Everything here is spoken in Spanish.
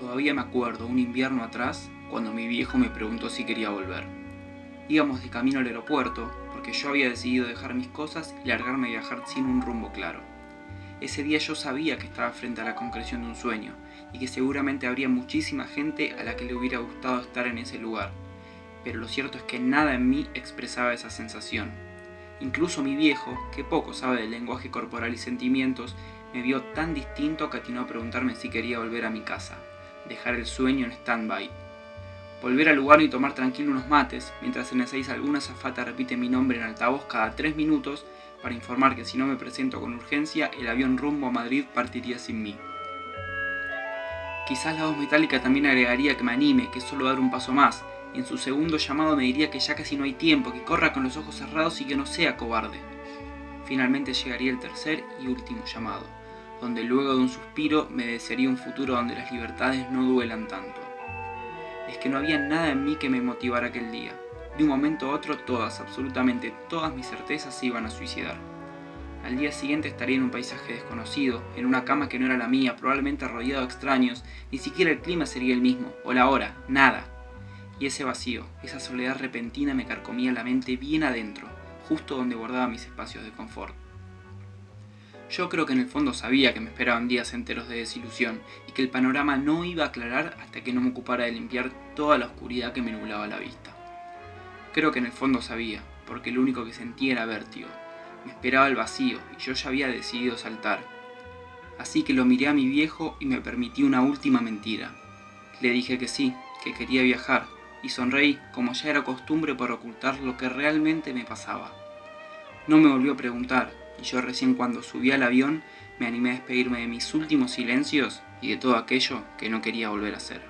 Todavía me acuerdo un invierno atrás cuando mi viejo me preguntó si quería volver. Íbamos de camino al aeropuerto porque yo había decidido dejar mis cosas y largarme a viajar sin un rumbo claro. Ese día yo sabía que estaba frente a la concreción de un sueño y que seguramente habría muchísima gente a la que le hubiera gustado estar en ese lugar, pero lo cierto es que nada en mí expresaba esa sensación. Incluso mi viejo, que poco sabe del lenguaje corporal y sentimientos, me vio tan distinto que atinó a preguntarme si quería volver a mi casa, dejar el sueño en stand-by. Volver al lugar y tomar tranquilo unos mates, mientras en el 6 alguna zafata repite mi nombre en altavoz cada tres minutos para informar que si no me presento con urgencia, el avión rumbo a Madrid partiría sin mí. Quizás la voz metálica también agregaría que me anime, que solo dar un paso más, y en su segundo llamado me diría que ya casi no hay tiempo, que corra con los ojos cerrados y que no sea cobarde. Finalmente llegaría el tercer y último llamado, donde luego de un suspiro me desearía un futuro donde las libertades no duelan tanto. Es que no había nada en mí que me motivara aquel día. De un momento a otro todas, absolutamente todas mis certezas se iban a suicidar. Al día siguiente estaría en un paisaje desconocido, en una cama que no era la mía, probablemente rodeado de extraños, ni siquiera el clima sería el mismo, o la hora, nada. Y ese vacío, esa soledad repentina me carcomía la mente bien adentro, justo donde guardaba mis espacios de confort. Yo creo que en el fondo sabía que me esperaban días enteros de desilusión y que el panorama no iba a aclarar hasta que no me ocupara de limpiar toda la oscuridad que me nublaba la vista. Creo que en el fondo sabía, porque lo único que sentía era vértigo, me esperaba el vacío y yo ya había decidido saltar. Así que lo miré a mi viejo y me permití una última mentira. Le dije que sí, que quería viajar, y sonreí como ya era costumbre por ocultar lo que realmente me pasaba. No me volvió a preguntar, y yo recién cuando subí al avión me animé a despedirme de mis últimos silencios y de todo aquello que no quería volver a hacer.